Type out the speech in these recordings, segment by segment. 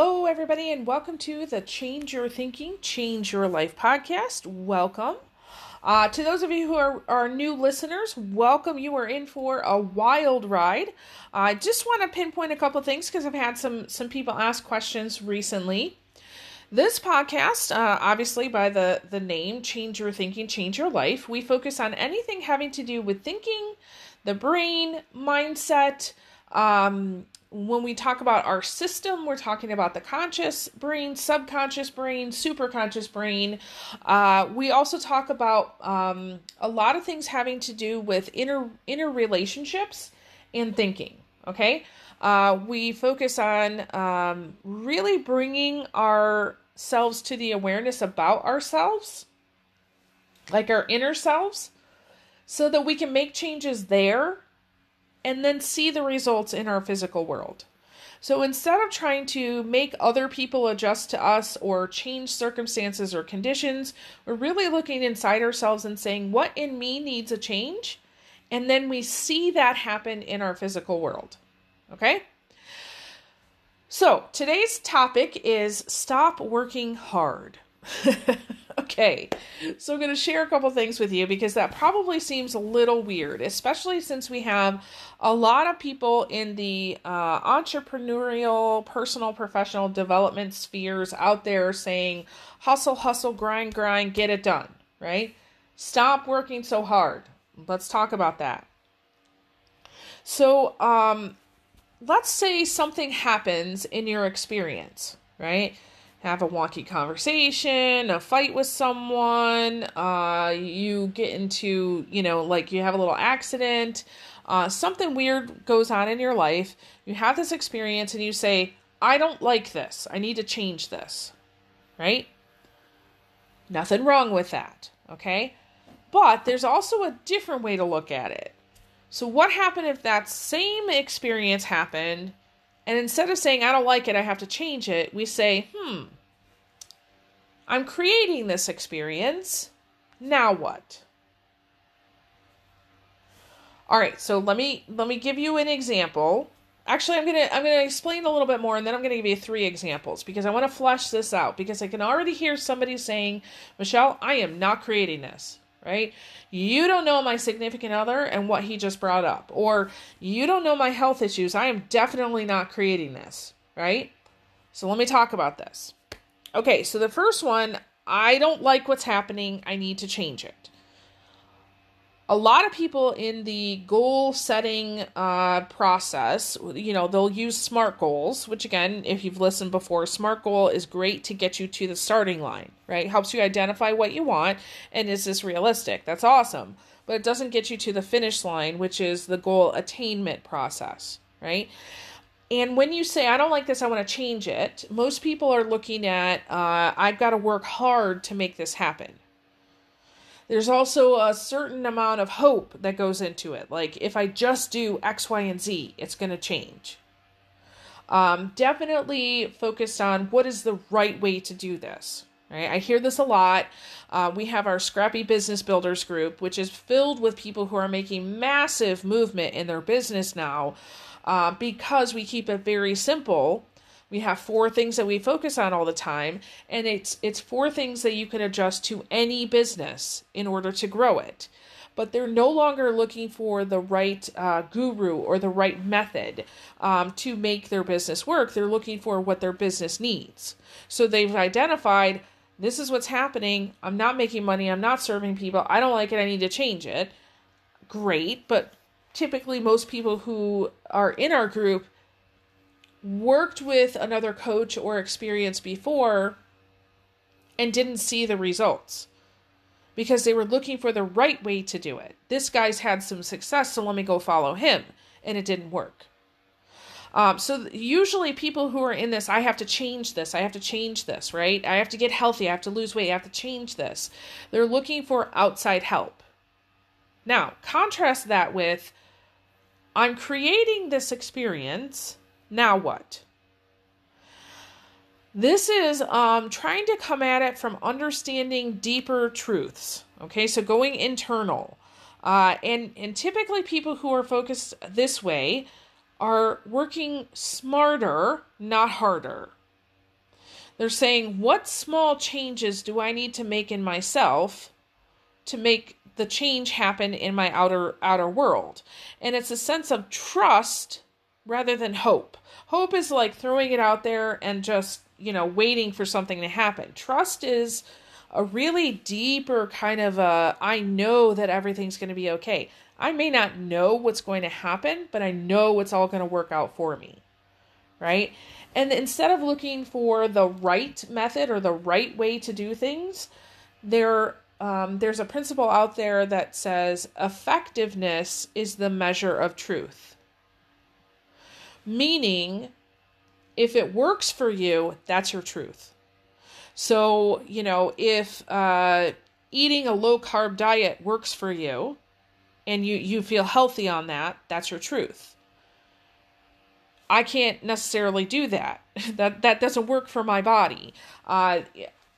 Hello, everybody, and welcome to the Change Your Thinking, Change Your Life podcast. Welcome. Uh, to those of you who are, are new listeners, welcome. You are in for a wild ride. I just want to pinpoint a couple things because I've had some some people ask questions recently. This podcast, uh, obviously by the the name "Change Your Thinking, Change Your Life," we focus on anything having to do with thinking, the brain, mindset, um, when we talk about our system, we're talking about the conscious brain, subconscious brain, superconscious brain. Uh, we also talk about um, a lot of things having to do with inner inner relationships and thinking. Okay, uh, we focus on um, really bringing ourselves to the awareness about ourselves, like our inner selves, so that we can make changes there and then see the results in our physical world. So instead of trying to make other people adjust to us or change circumstances or conditions, we're really looking inside ourselves and saying, What in me needs a change? And then we see that happen in our physical world. Okay? So today's topic is stop working hard. Okay, so I'm going to share a couple things with you because that probably seems a little weird, especially since we have a lot of people in the uh, entrepreneurial, personal, professional development spheres out there saying, hustle, hustle, grind, grind, get it done, right? Stop working so hard. Let's talk about that. So, um, let's say something happens in your experience, right? Have a wonky conversation, a fight with someone, uh, you get into, you know, like you have a little accident, uh, something weird goes on in your life, you have this experience and you say, I don't like this. I need to change this. Right? Nothing wrong with that. Okay? But there's also a different way to look at it. So, what happened if that same experience happened and instead of saying, I don't like it, I have to change it, we say, hmm, I'm creating this experience. Now what? All right, so let me let me give you an example. Actually, I'm going to I'm going to explain a little bit more and then I'm going to give you three examples because I want to flesh this out because I can already hear somebody saying, "Michelle, I am not creating this." Right? You don't know my significant other and what he just brought up, or you don't know my health issues. I am definitely not creating this, right? So let me talk about this. Okay, so the first one, I don't like what's happening. I need to change it a lot of people in the goal setting uh, process, you know, they'll use SMART goals, which again, if you've listened before, SMART goal is great to get you to the starting line, right? Helps you identify what you want and is this realistic? That's awesome. But it doesn't get you to the finish line, which is the goal attainment process, right? And when you say, I don't like this, I want to change it, most people are looking at, uh, I've got to work hard to make this happen, there's also a certain amount of hope that goes into it. Like, if I just do X, Y, and Z, it's going to change. Um, definitely focused on what is the right way to do this. Right? I hear this a lot. Uh, we have our Scrappy Business Builders group, which is filled with people who are making massive movement in their business now uh, because we keep it very simple we have four things that we focus on all the time and it's it's four things that you can adjust to any business in order to grow it. But they're no longer looking for the right uh, guru or the right method um, to make their business work. They're looking for what their business needs. So they've identified this is what's happening. I'm not making money. I'm not serving people. I don't like it. I need to change it. Great. But typically most people who are in our group worked with another coach or experience before and didn't see the results because they were looking for the right way to do it. This guy's had some success, so let me go follow him, and it didn't work. Um, so usually people who are in this, I have to change this, I have to change this, right? I have to get healthy, I have to lose weight, I have to change this. They're looking for outside help. Now, contrast that with I'm creating this experience now what? This is um, trying to come at it from understanding deeper truths. Okay, so going internal. Uh, and, and typically, people who are focused this way are working smarter, not harder. They're saying, what small changes do I need to make in myself to make the change happen in my outer outer world? And it's a sense of trust rather than hope. Hope is like throwing it out there and just, you know, waiting for something to happen. Trust is a really deeper kind of a I know that everything's going to be okay. I may not know what's going to happen, but I know it's all going to work out for me. Right? And instead of looking for the right method or the right way to do things, there um, there's a principle out there that says effectiveness is the measure of truth. Meaning, if it works for you, that's your truth. So, you know, if uh, eating a low carb diet works for you and you, you feel healthy on that, that's your truth. I can't necessarily do that. that that doesn't work for my body. Uh,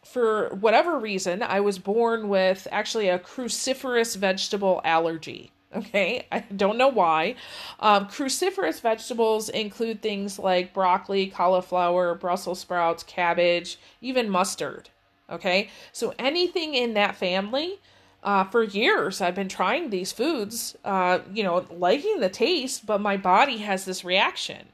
for whatever reason, I was born with actually a cruciferous vegetable allergy. Okay, I don't know why. Um, cruciferous vegetables include things like broccoli, cauliflower, Brussels sprouts, cabbage, even mustard. Okay, so anything in that family. Uh, for years, I've been trying these foods, uh, you know, liking the taste, but my body has this reaction.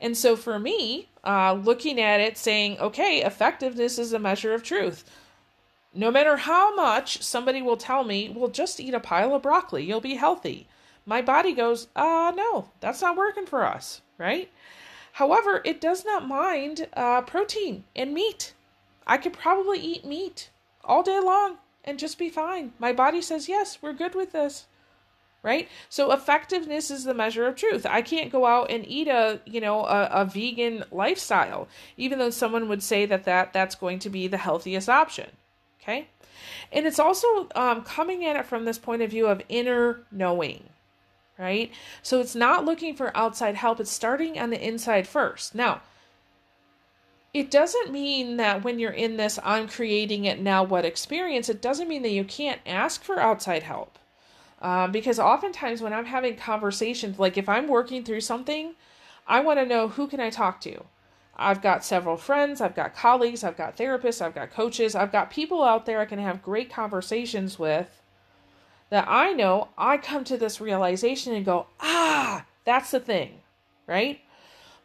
And so for me, uh, looking at it, saying, okay, effectiveness is a measure of truth no matter how much somebody will tell me, well, just eat a pile of broccoli, you'll be healthy. My body goes, uh, no, that's not working for us, right? However, it does not mind uh, protein and meat. I could probably eat meat all day long and just be fine. My body says, yes, we're good with this. Right? So effectiveness is the measure of truth. I can't go out and eat a, you know, a, a vegan lifestyle, even though someone would say that, that that's going to be the healthiest option. Okay. And it's also um, coming at it from this point of view of inner knowing, right? So it's not looking for outside help, it's starting on the inside first. Now, it doesn't mean that when you're in this, I'm creating it now, what experience, it doesn't mean that you can't ask for outside help. Um, because oftentimes when I'm having conversations, like if I'm working through something, I want to know who can I talk to? I've got several friends, I've got colleagues, I've got therapists, I've got coaches, I've got people out there I can have great conversations with that I know I come to this realization and go, ah, that's the thing, right?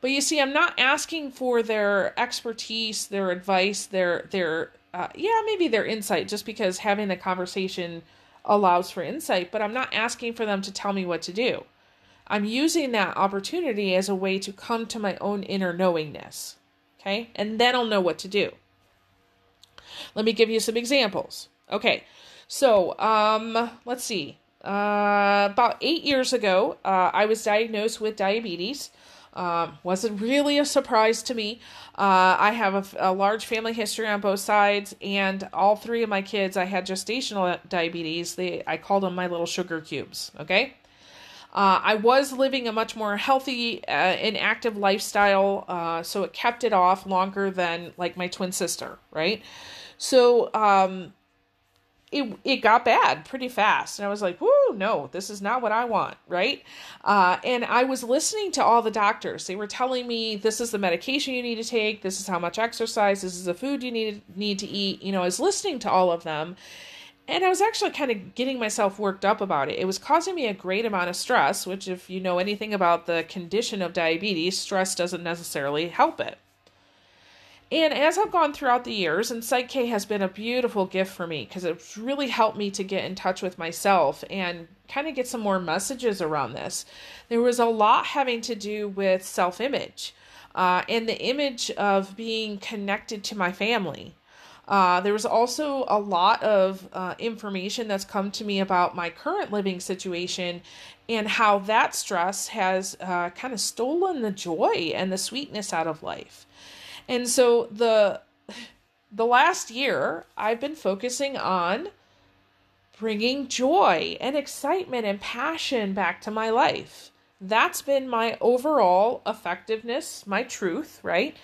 But you see, I'm not asking for their expertise, their advice, their their uh, yeah, maybe their insight, just because having the conversation allows for insight. But I'm not asking for them to tell me what to do. I'm using that opportunity as a way to come to my own inner knowingness. Okay? And then I'll know what to do. Let me give you some examples. Okay. So, um, let's see. Uh, about eight years ago, uh, I was diagnosed with diabetes. Um, wasn't really a surprise to me. Uh, I have a, a, large family history on both sides, and all three of my kids, I had gestational diabetes. They, I called them my little sugar cubes. Okay, uh, I was living a much more healthy uh, and active lifestyle, uh, so it kept it off longer than like my twin sister, right? So um, it it got bad pretty fast, and I was like, "Whoo, no, this is not what I want," right? Uh, and I was listening to all the doctors. They were telling me this is the medication you need to take, this is how much exercise, this is the food you need need to eat. You know, I was listening to all of them and I was actually kind of getting myself worked up about it. It was causing me a great amount of stress, which, if you know anything about the condition of diabetes, stress doesn't necessarily help it. And as I've gone throughout the years, and Psych-K has been a beautiful gift for me because it's really helped me to get in touch with myself and kind of get some more messages around this. There was a lot having to do with self image uh, and the image of being connected to my family. Uh, there was also a lot of uh, information that's come to me about my current living situation and how that stress has uh, kind of stolen the joy and the sweetness out of life. And so the the last year, I've been focusing on bringing joy and excitement and passion back to my life. That's been my overall effectiveness, my truth, right?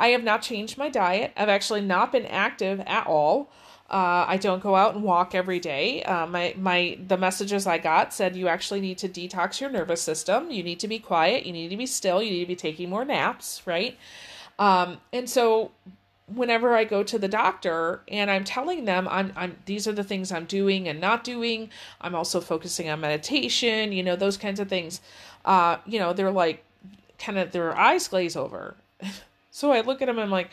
I have not changed my diet. I've actually not been active at all. Uh, I don't go out and walk every day. Uh, my my the messages I got said you actually need to detox your nervous system. You need to be quiet. You need to be still. You need to be taking more naps, right? Um, and so whenever I go to the doctor and I'm telling them I'm I'm these are the things I'm doing and not doing. I'm also focusing on meditation, you know, those kinds of things. Uh, you know, they're like kind of their eyes glaze over. so I look at them and I'm like,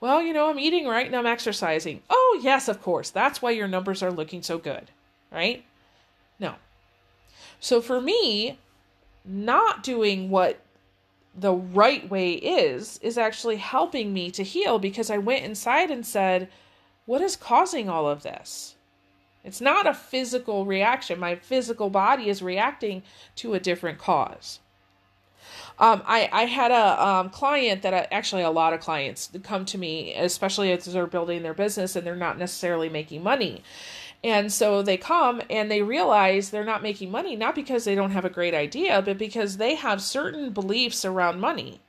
well, you know, I'm eating right and I'm exercising. Oh, yes, of course. That's why your numbers are looking so good, right? No. So for me, not doing what the right way is, is actually helping me to heal because I went inside and said, what is causing all of this? It's not a physical reaction. My physical body is reacting to a different cause. Um, I, I had a um, client that I, actually a lot of clients come to me, especially as they're building their business and they're not necessarily making money. And so they come and they realize they're not making money, not because they don't have a great idea, but because they have certain beliefs around money.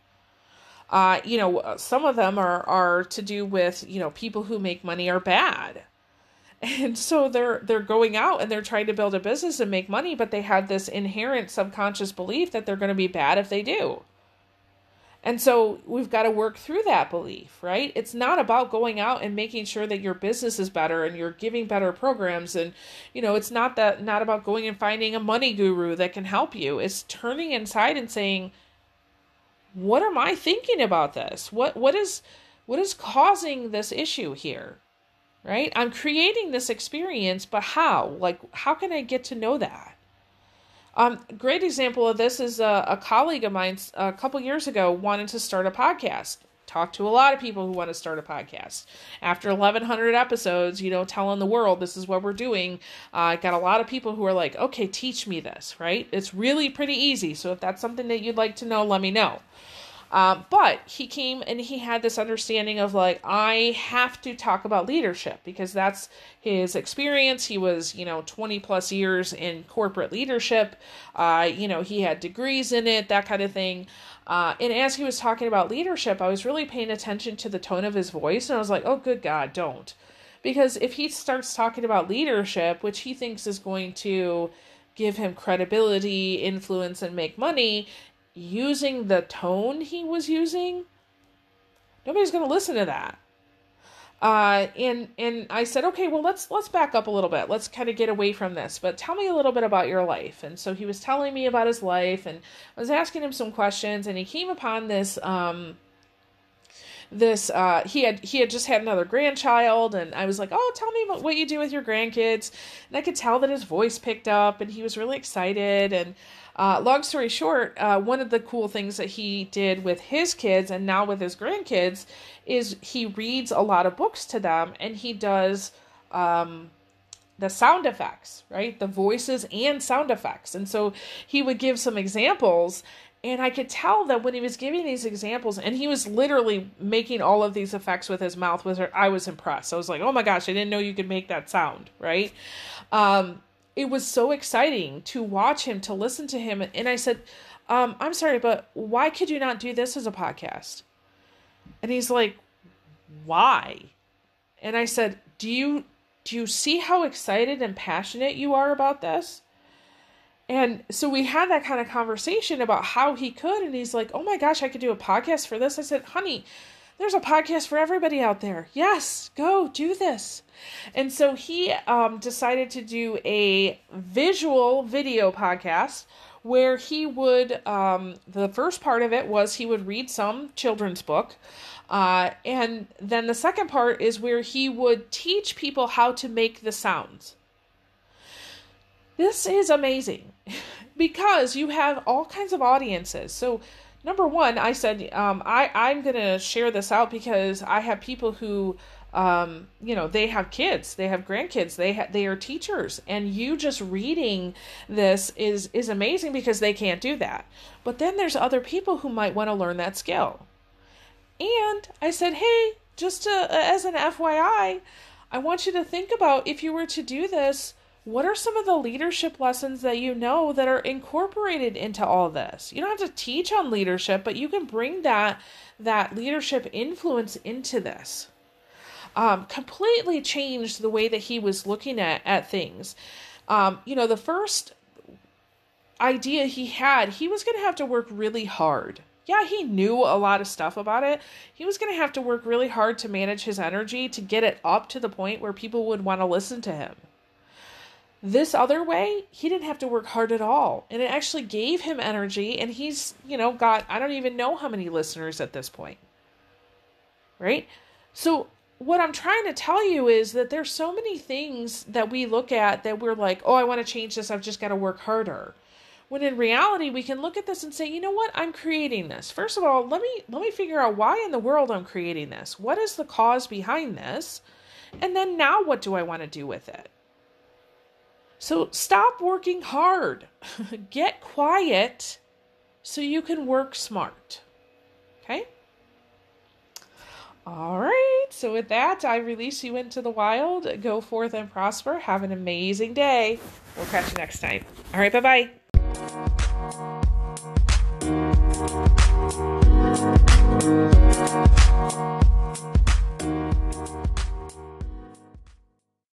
Uh, you know, some of them are, are to do with, you know, people who make money are bad. And so they're they're going out and they're trying to build a business and make money, but they have this inherent subconscious belief that they're going to be bad if they do. And so we've got to work through that belief, right? It's not about going out and making sure that your business is better and you're giving better programs and you know, it's not that not about going and finding a money guru that can help you. It's turning inside and saying, "What am I thinking about this? What what is what is causing this issue here?" Right? I'm creating this experience, but how? Like how can I get to know that? Um, great example of this is a, a colleague of mine a couple years ago wanted to start a podcast. Talked to a lot of people who want to start a podcast. After 1,100 episodes, you know, telling the world this is what we're doing, I uh, got a lot of people who are like, okay, teach me this, right? It's really pretty easy. So if that's something that you'd like to know, let me know. Um, but he came and he had this understanding of like, I have to talk about leadership because that's his experience. He was, you know, 20 plus years in corporate leadership. Uh, you know, he had degrees in it, that kind of thing. Uh, and as he was talking about leadership, I was really paying attention to the tone of his voice. And I was like, oh, good God, don't. Because if he starts talking about leadership, which he thinks is going to give him credibility, influence, and make money, using the tone he was using, nobody's going to listen to that. Uh, and and I said, okay, well let's let's back up a little bit. Let's kind of get away from this. But tell me a little bit about your life. And so he was telling me about his life, and I was asking him some questions, and he came upon this um, this uh, he had he had just had another grandchild and i was like oh tell me what you do with your grandkids and i could tell that his voice picked up and he was really excited and uh, long story short, uh, one of the cool things that he did with his kids and now with his grandkids is he reads a lot of books to them and he does um, the sound effects, right? The voices and sound effects. And so he would give some examples. And I could tell that when he was giving these examples, and he was literally making all of these effects with his mouth, was I was impressed. I was like, "Oh my gosh, I didn't know you could make that sound!" Right? Um, it was so exciting to watch him, to listen to him. And I said, um, I'm sorry, but why could you not do this as a podcast? And he's like, why? And I said, do you do you see how excited and passionate you are about this? And so we had that kind of conversation about how he could, and he's like, "Oh my gosh, I could do a podcast for this." I said, "Honey, there's a podcast for everybody out there. Yes, go do this. And so he um, decided to do a visual video podcast where he would, um, the first part of it was he would read some children's book. Uh, and then the second part is where he would teach people how to make the sounds. This is amazing because you have all kinds of audiences. So, number one, I said um, I I'm gonna share this out because I have people who um, you know they have kids, they have grandkids, they ha- they are teachers, and you just reading this is is amazing because they can't do that. But then there's other people who might want to learn that skill. And I said, hey, just to, as an FYI, I want you to think about if you were to do this what are some of the leadership lessons that you know that are incorporated into all this you don't have to teach on leadership but you can bring that that leadership influence into this um, completely changed the way that he was looking at at things um, you know the first idea he had he was going to have to work really hard Yeah, he knew a lot of stuff about it. He was going to have to work really hard to manage his energy to get it up to the point where people would want to listen to him. This other way, he didn't have to work hard at all. And it actually gave him energy. And he's, you know, got, I don't even know how many listeners at this point. Right? So, what I'm trying to tell you is that there's so many things that we look at that we're like, oh, I want to change this. I've just got to work harder. When in reality, we can look at this and say, you know what? I'm creating this. First of all, let me let me figure out why in the world I'm creating this. What is the cause behind this? And then now what do I want to do with it? So stop working hard. Get quiet so you can work smart. Okay? All right. So, with that, I release you into the wild. Go forth and prosper. Have an amazing day. We'll catch you next time. All right. Bye bye.